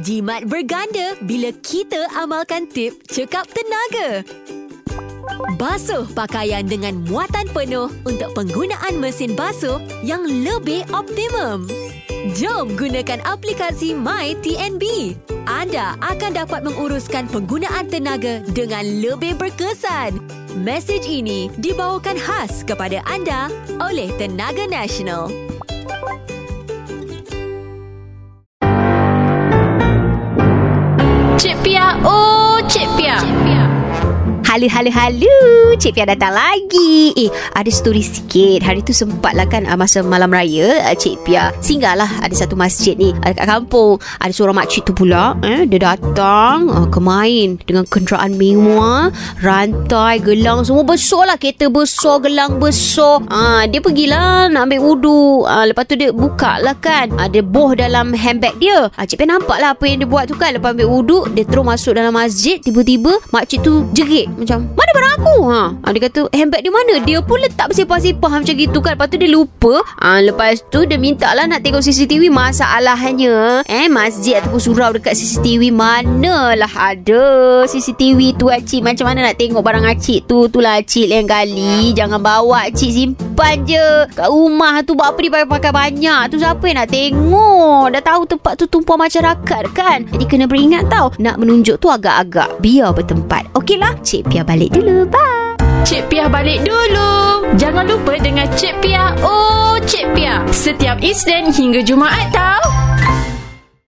Jimat berganda bila kita amalkan tip cekap tenaga. Basuh pakaian dengan muatan penuh untuk penggunaan mesin basuh yang lebih optimum. Jom gunakan aplikasi MyTNB. Anda akan dapat menguruskan penggunaan tenaga dengan lebih berkesan. Mesej ini dibawakan khas kepada anda oleh Tenaga Nasional. Oh Cik Pia. Halo, halo, halo. Cik Pia datang lagi. Eh, ada story sikit. Hari tu sempat lah kan ah, masa malam raya, ah, Cik Pia singgahlah ada satu masjid ni ah, dekat kampung. Ada seorang makcik tu pula, eh, dia datang uh, ke main dengan kenderaan mewah, rantai, gelang semua besar lah. Kereta besar, gelang besar. Ah, dia pergilah nak ambil wudu. Ah, lepas tu dia buka lah kan. Ada boh dalam handbag dia. Ah, Cik Pia nampak lah apa yang dia buat tu kan. Lepas ambil wudu, dia terus masuk dalam masjid. Tiba-tiba makcik tu jerit macam mana barang aku? Ha? ha dia kata handbag dia mana? Dia pun letak bersepah-sepah macam gitu kan. Lepas tu dia lupa. Ha, lepas tu dia minta lah nak tengok CCTV masalahnya. Eh masjid ataupun surau dekat CCTV manalah ada. CCTV tu acik macam mana nak tengok barang acik tu? Tu lah acik lain kali. Jangan bawa acik simpan je. Kat rumah tu buat apa dia pakai banyak? Tu siapa yang nak tengok? Dah tahu tempat tu tumpuan masyarakat kan? Jadi kena beringat tau. Nak menunjuk tu agak-agak biar bertempat okey lah cik Pia balik dulu. Bye. Cik Pia balik dulu. Jangan lupa dengan Cik Pia, oh Cik Pia. Setiap Isnin hingga Jumaat tau.